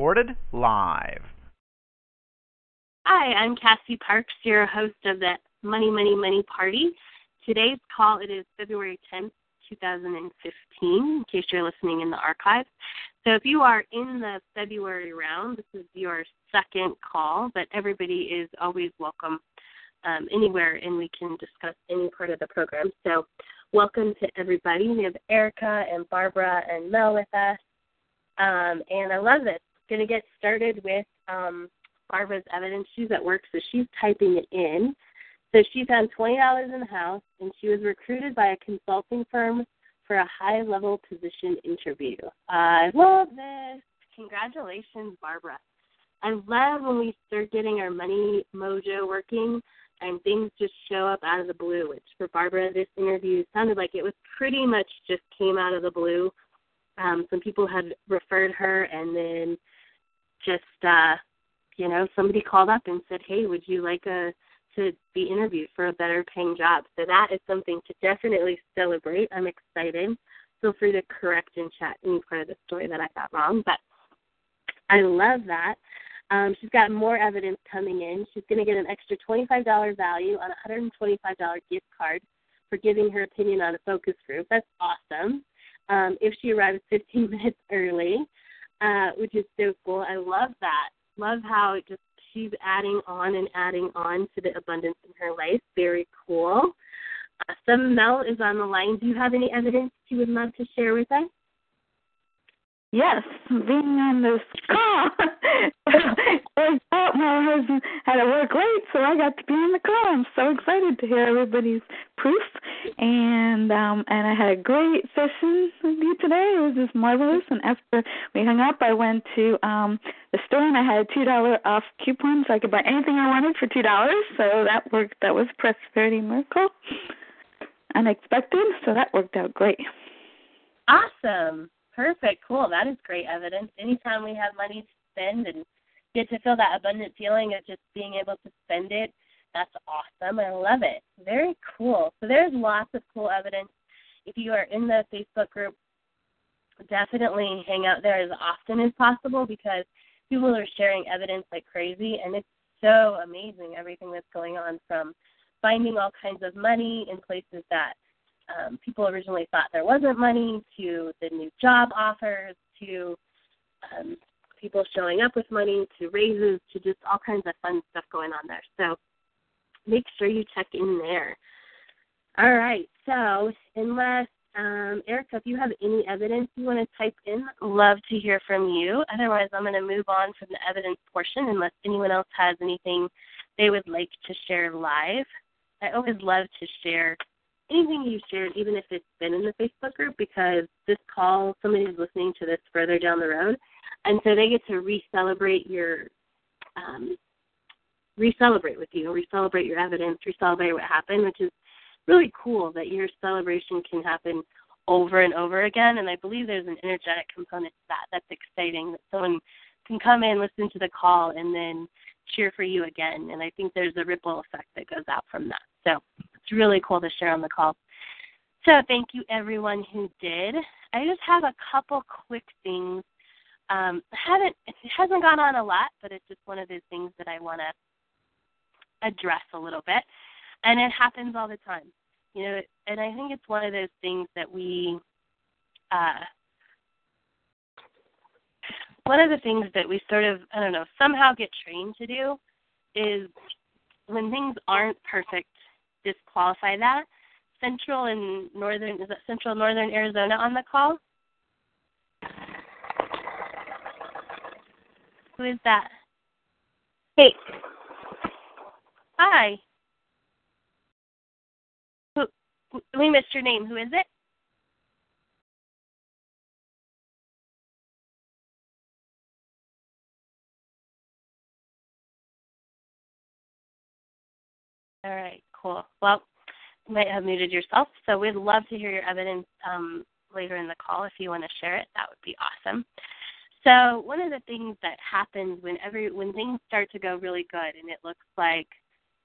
Recorded live. Hi, I'm Cassie Parks, your host of the Money, Money, Money Party. Today's call, it is February 10th, 2015, in case you're listening in the archives. So if you are in the February round, this is your second call, but everybody is always welcome um, anywhere and we can discuss any part of the program. So welcome to everybody. We have Erica and Barbara and Mel with us. Um, and I love this. Going to get started with um, Barbara's evidence. She's at work, so she's typing it in. So she found twenty dollars in the house, and she was recruited by a consulting firm for a high level position interview. I love this. Congratulations, Barbara. I love when we start getting our money mojo working and things just show up out of the blue, which for Barbara, this interview sounded like it was pretty much just came out of the blue. Um, some people had referred her, and then just, uh, you know, somebody called up and said, hey, would you like a to be interviewed for a better paying job. So that is something to definitely celebrate. I'm excited. Feel free to correct and chat any part of the story that I got wrong. But I love that. Um, she's got more evidence coming in. She's going to get an extra $25 value on a $125 gift card for giving her opinion on a focus group. That's awesome. Um, if she arrives 15 minutes early, uh, which is so cool. I love that. Love how it just she's adding on and adding on to the abundance in her life. Very cool. Uh, some Mel is on the line. Do you have any evidence you would love to share with us? Yes, being on this call. I thought my husband had to work late, so I got to be on the call. I'm so excited to hear everybody's proof, and um and I had a great session with you today. It was just marvelous. And after we hung up, I went to um the store and I had a two dollar off coupon, so I could buy anything I wanted for two dollars. So that worked. That was prosperity miracle, unexpected. So that worked out great. Awesome. Perfect. Cool. That is great evidence. Anytime we have money to spend and get to feel that abundant feeling of just being able to spend it, that's awesome. I love it. Very cool. So there's lots of cool evidence. If you are in the Facebook group, definitely hang out there as often as possible because people are sharing evidence like crazy and it's so amazing everything that's going on from finding all kinds of money in places that um, people originally thought there wasn't money, to the new job offers, to um, people showing up with money, to raises, to just all kinds of fun stuff going on there. So make sure you check in there. All right. So unless um, Erica, if you have any evidence you want to type in, love to hear from you. Otherwise, I'm going to move on from the evidence portion unless anyone else has anything they would like to share live. I always love to share anything you shared, even if it's been in the Facebook group, because this call, somebody's listening to this further down the road, and so they get to re-celebrate your, um, re-celebrate with you, re-celebrate your evidence, re-celebrate what happened, which is really cool that your celebration can happen over and over again. And I believe there's an energetic component to that. That's exciting that someone can come in, listen to the call, and then cheer for you again. And I think there's a ripple effect that goes out from that. So it's really cool to share on the call. So thank you everyone who did. I just have a couple quick things. Um, haven't it hasn't gone on a lot, but it's just one of those things that I want to address a little bit, and it happens all the time. You know, and I think it's one of those things that we. Uh, one of the things that we sort of I don't know somehow get trained to do is when things aren't perfect disqualify that. Central and northern is that Central Northern Arizona on the call? Who is that? Hey. Hi. Who, we missed your name. Who is it? All right, cool. Well, you might have muted yourself, so we'd love to hear your evidence um, later in the call if you want to share it. That would be awesome. So one of the things that happens when every when things start to go really good and it looks like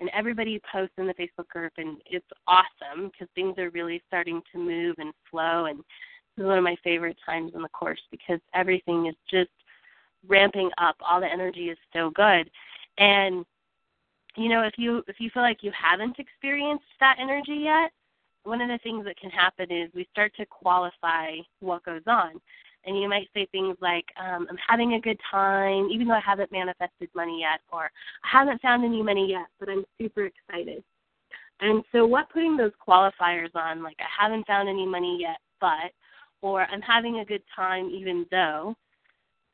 and everybody posts in the Facebook group and it's awesome because things are really starting to move and flow and this is one of my favorite times in the course because everything is just ramping up. All the energy is so good. And you know, if you if you feel like you haven't experienced that energy yet, one of the things that can happen is we start to qualify what goes on. And you might say things like, um, I'm having a good time, even though I haven't manifested money yet, or I haven't found any money yet, but I'm super excited. And so, what putting those qualifiers on, like I haven't found any money yet, but, or I'm having a good time even though,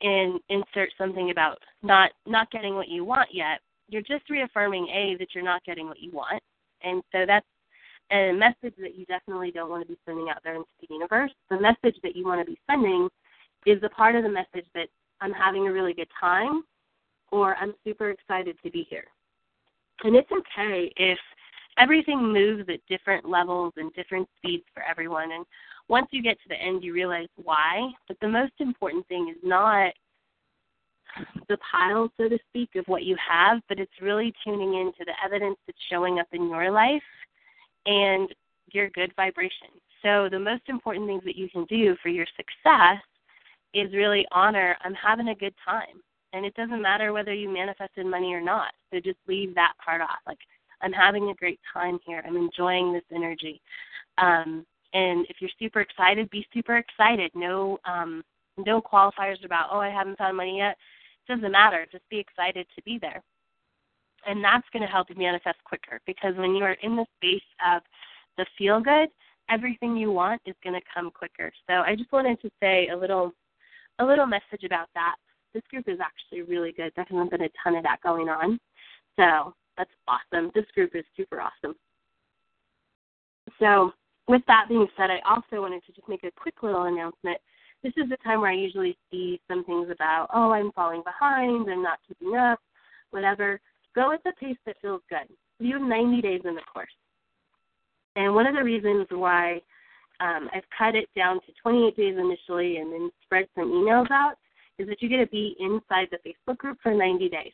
and insert something about not not getting what you want yet, you're just reaffirming a that you're not getting what you want, and so that's a message that you definitely don't want to be sending out there into the universe. The message that you want to be sending is the part of the message that I'm having a really good time or I'm super excited to be here. And it's okay if everything moves at different levels and different speeds for everyone. And once you get to the end, you realize why. But the most important thing is not the pile, so to speak, of what you have, but it's really tuning into the evidence that's showing up in your life and your good vibration. So, the most important things that you can do for your success is really honor I'm having a good time. And it doesn't matter whether you manifested money or not. So, just leave that part off. Like, I'm having a great time here. I'm enjoying this energy. Um, and if you're super excited, be super excited. No, um, no qualifiers about oh I haven't found money yet. It doesn't matter. Just be excited to be there and that's going to help you manifest quicker because when you are in the space of the feel good everything you want is going to come quicker so i just wanted to say a little a little message about that. This group is actually really good. There hasn't been a ton of that going on. So that's awesome. This group is super awesome. So with that being said i also wanted to just make a quick little announcement. This is the time where i usually see some things about oh i'm falling behind i'm not keeping up whatever. Go at the pace that feels good. You have 90 days in the course. And one of the reasons why um, I've cut it down to 28 days initially and then spread some emails out is that you're going to be inside the Facebook group for 90 days.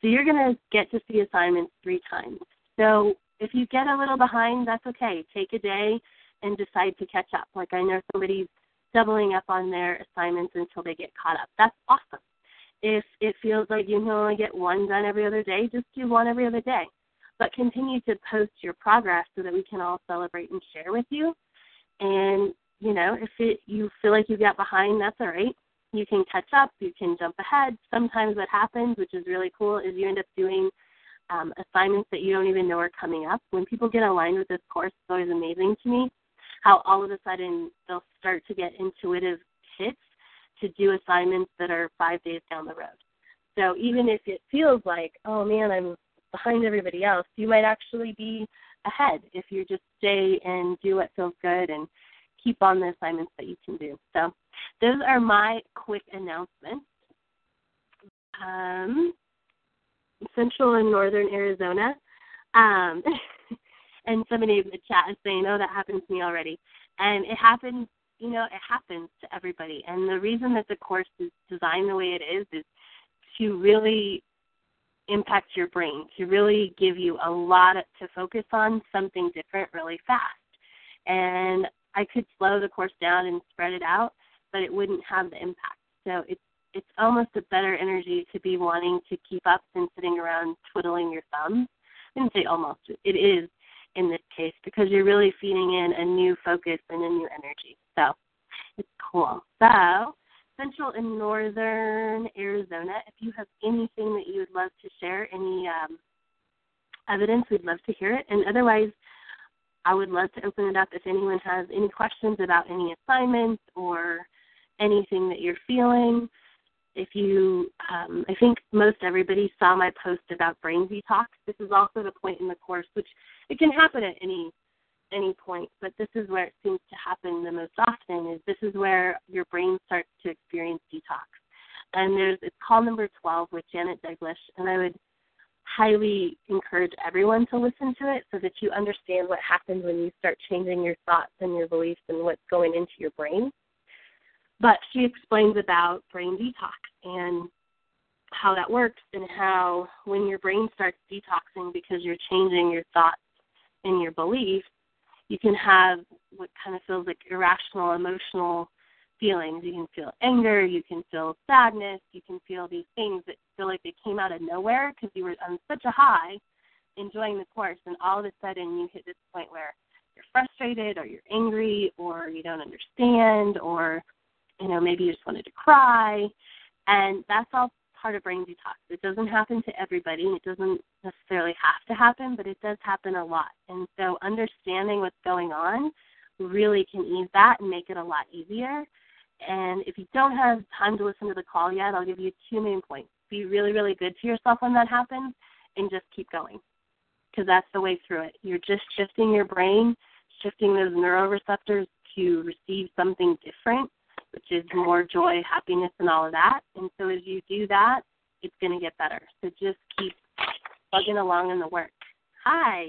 So you're going to get to see assignments three times. So if you get a little behind, that's okay. Take a day and decide to catch up. Like I know somebody's doubling up on their assignments until they get caught up. That's awesome. If it feels like you can only get one done every other day, just do one every other day. But continue to post your progress so that we can all celebrate and share with you. And, you know, if it, you feel like you got behind, that's all right. You can catch up, you can jump ahead. Sometimes what happens, which is really cool, is you end up doing um, assignments that you don't even know are coming up. When people get aligned with this course, it's always amazing to me how all of a sudden they'll start to get intuitive hits to do assignments that are five days down the road. So even if it feels like, oh man, I'm behind everybody else, you might actually be ahead if you just stay and do what feels good and keep on the assignments that you can do. So those are my quick announcements. Um, Central and Northern Arizona. Um, and somebody in the chat is saying, oh, that happened to me already. And it happens you know, it happens to everybody. And the reason that the course is designed the way it is is to really impact your brain, to really give you a lot to focus on something different really fast. And I could slow the course down and spread it out, but it wouldn't have the impact. So it's it's almost a better energy to be wanting to keep up than sitting around twiddling your thumbs. I didn't say almost. It is in this case because you're really feeding in a new focus and a new energy. So it's cool. So Central and Northern Arizona, if you have anything that you would love to share, any um, evidence, we'd love to hear it. And otherwise, I would love to open it up if anyone has any questions about any assignments or anything that you're feeling. If you, um, I think most everybody saw my post about brain detox. This is also the point in the course, which it can happen at any any point, but this is where it seems to happen the most often. Is this is where your brain starts to experience detox, and there's it's call number twelve with Janet Douglas, and I would highly encourage everyone to listen to it so that you understand what happens when you start changing your thoughts and your beliefs and what's going into your brain. But she explains about brain detox and how that works and how when your brain starts detoxing because you're changing your thoughts and your beliefs, you can have what kind of feels like irrational emotional feelings. You can feel anger, you can feel sadness, you can feel these things that feel like they came out of nowhere because you were on such a high enjoying the course, and all of a sudden you hit this point where you're frustrated or you're angry or you don't understand or you know maybe you just wanted to cry and that's all part of brain detox it doesn't happen to everybody it doesn't necessarily have to happen but it does happen a lot and so understanding what's going on really can ease that and make it a lot easier and if you don't have time to listen to the call yet, I'll give you two main points. Be really, really good to yourself when that happens and just keep going because that's the way through it. You're just shifting your brain, shifting those neuroreceptors to receive something different, which is more joy, happiness, and all of that. And so as you do that, it's going to get better. So just keep plugging along in the work. Hi.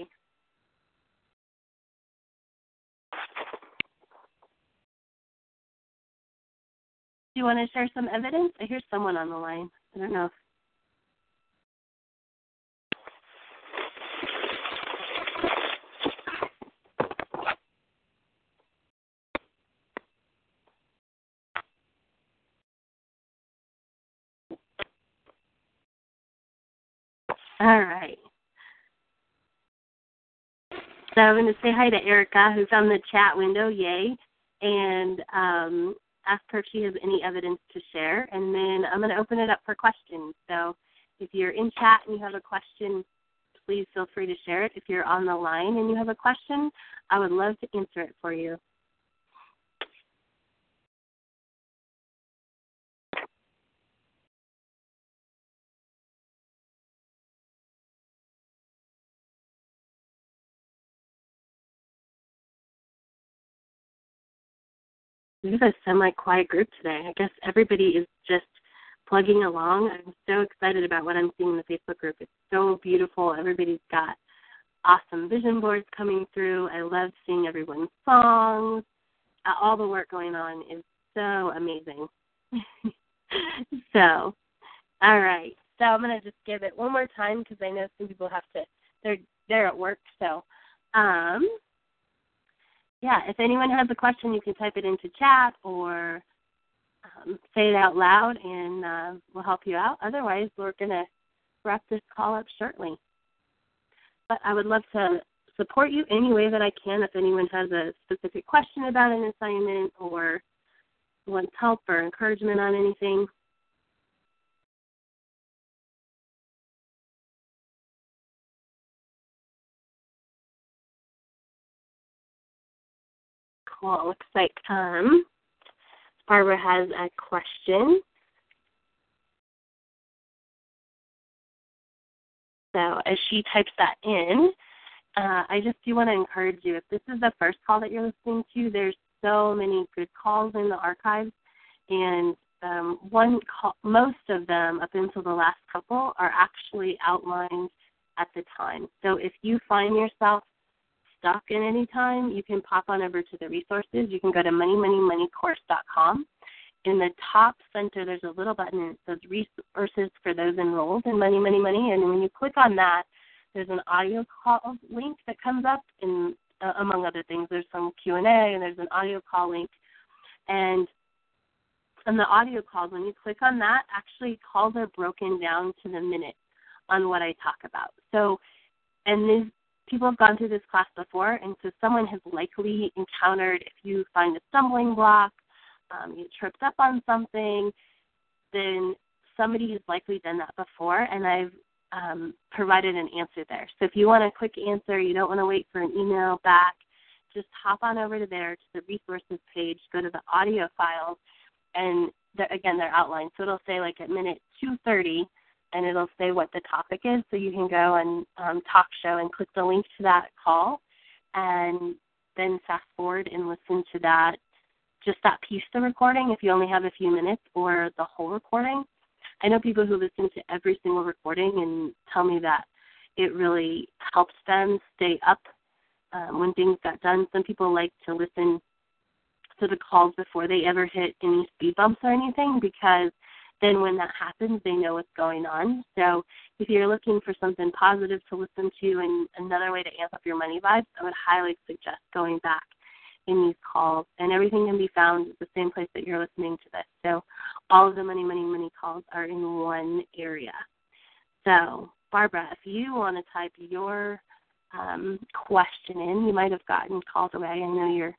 Do you want to share some evidence? I hear someone on the line. I don't know. All right. So I'm going to say hi to Erica, who's on the chat window. Yay! And um, ask her if she has any evidence to share, and then I'm going to open it up for questions. So if you're in chat and you have a question, please feel free to share it. If you're on the line and you have a question, I would love to answer it for you. We have a semi-quiet group today. I guess everybody is just plugging along. I'm so excited about what I'm seeing in the Facebook group. It's so beautiful. Everybody's got awesome vision boards coming through. I love seeing everyone's songs. Uh, all the work going on is so amazing. so, all right. So I'm gonna just give it one more time because I know some people have to. They're they're at work. So, um, yeah, if anyone has a question, you can type it into chat or um, say it out loud, and uh, we'll help you out. Otherwise, we're going to wrap this call up shortly. But I would love to support you any way that I can if anyone has a specific question about an assignment or wants help or encouragement on anything. Cool. Looks like um, Barbara has a question. So as she types that in, uh, I just do want to encourage you. If this is the first call that you're listening to, there's so many good calls in the archives, and um, one call, most of them up until the last couple are actually outlined at the time. So if you find yourself stuck at any time, you can pop on over to the resources. You can go to moneymoneymoneycourse.com. In the top center, there's a little button that says resources for those enrolled in Money, Money, Money. And when you click on that, there's an audio call link that comes up, and uh, among other things, there's some Q and A, and there's an audio call link. And on the audio calls, when you click on that, actually calls are broken down to the minute on what I talk about. So, and these people have gone through this class before, and so someone has likely encountered if you find a stumbling block, um, you tripped up on something, then somebody has likely done that before, and I've um, provided an answer there. So if you want a quick answer, you don't want to wait for an email back, just hop on over to there to the resources page, go to the audio files, and again, they're outlined. So it'll say like at minute 230 and it'll say what the topic is. So you can go and um, talk show and click the link to that call, and then fast forward and listen to that, just that piece of the recording if you only have a few minutes, or the whole recording. I know people who listen to every single recording and tell me that it really helps them stay up um, when things got done. Some people like to listen to the calls before they ever hit any speed bumps or anything because then when that happens, they know what's going on. So if you're looking for something positive to listen to and another way to amp up your money vibes, I would highly suggest going back in these calls. And everything can be found at the same place that you're listening to this. So all of the money, money, money calls are in one area. So Barbara, if you want to type your um, question in, you might have gotten called away. I know you're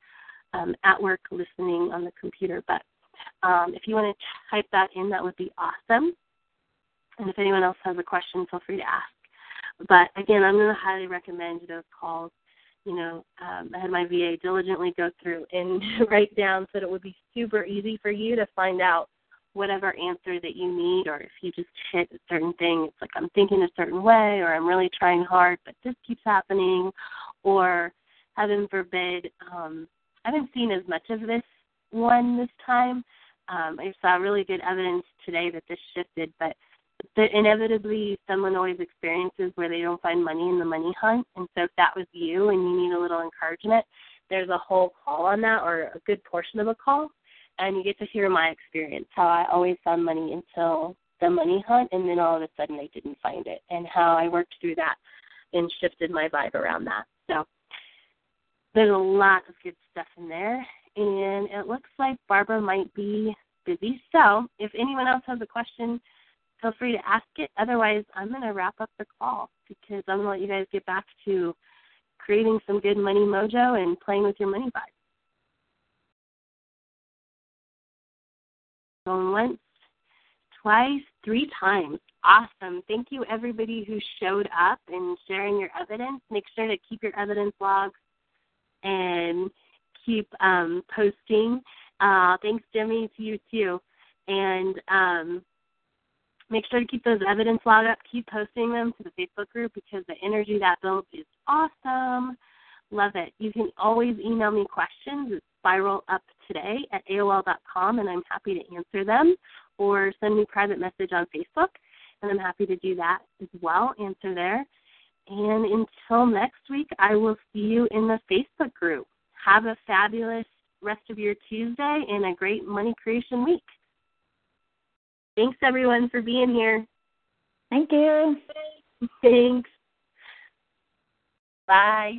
um, at work listening on the computer, but um, if you want to type that in, that would be awesome. And if anyone else has a question, feel free to ask. But again, I'm going to highly recommend those calls. You know, um, I had my VA diligently go through and write down so that it would be super easy for you to find out whatever answer that you need, or if you just hit a certain thing, it's like I'm thinking a certain way, or I'm really trying hard, but this keeps happening, or heaven forbid, um, I haven't seen as much of this one this time. Um, I saw really good evidence today that this shifted, but inevitably someone always experiences where they don't find money in the money hunt. And so if that was you and you need a little encouragement, there's a whole call on that or a good portion of a call and you get to hear my experience, how I always found money until the money hunt and then all of a sudden I didn't find it and how I worked through that and shifted my vibe around that. So there's a lot of good stuff in there and it looks like Barbara might be busy. So if anyone else has a question, feel free to ask it. Otherwise, I'm going to wrap up the call because I'm going to let you guys get back to creating some good money mojo and playing with your money vibe. Going once, twice, three times. Awesome. Thank you, everybody who showed up and sharing your evidence. Make sure to keep your evidence logs and keep um, posting. Uh, thanks, Jimmy, to you too. And um, make sure to keep those evidence log up. Keep posting them to the Facebook group because the energy that builds is awesome. Love it. You can always email me questions. It's spiral up today at AOL.com, and I'm happy to answer them. Or send me private message on Facebook, and I'm happy to do that as well. Answer there. And until next week, I will see you in the Facebook group. Have a fabulous rest of your Tuesday and a great money creation week. Thanks, everyone, for being here. Thank you. Thanks. Bye.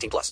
18 plus.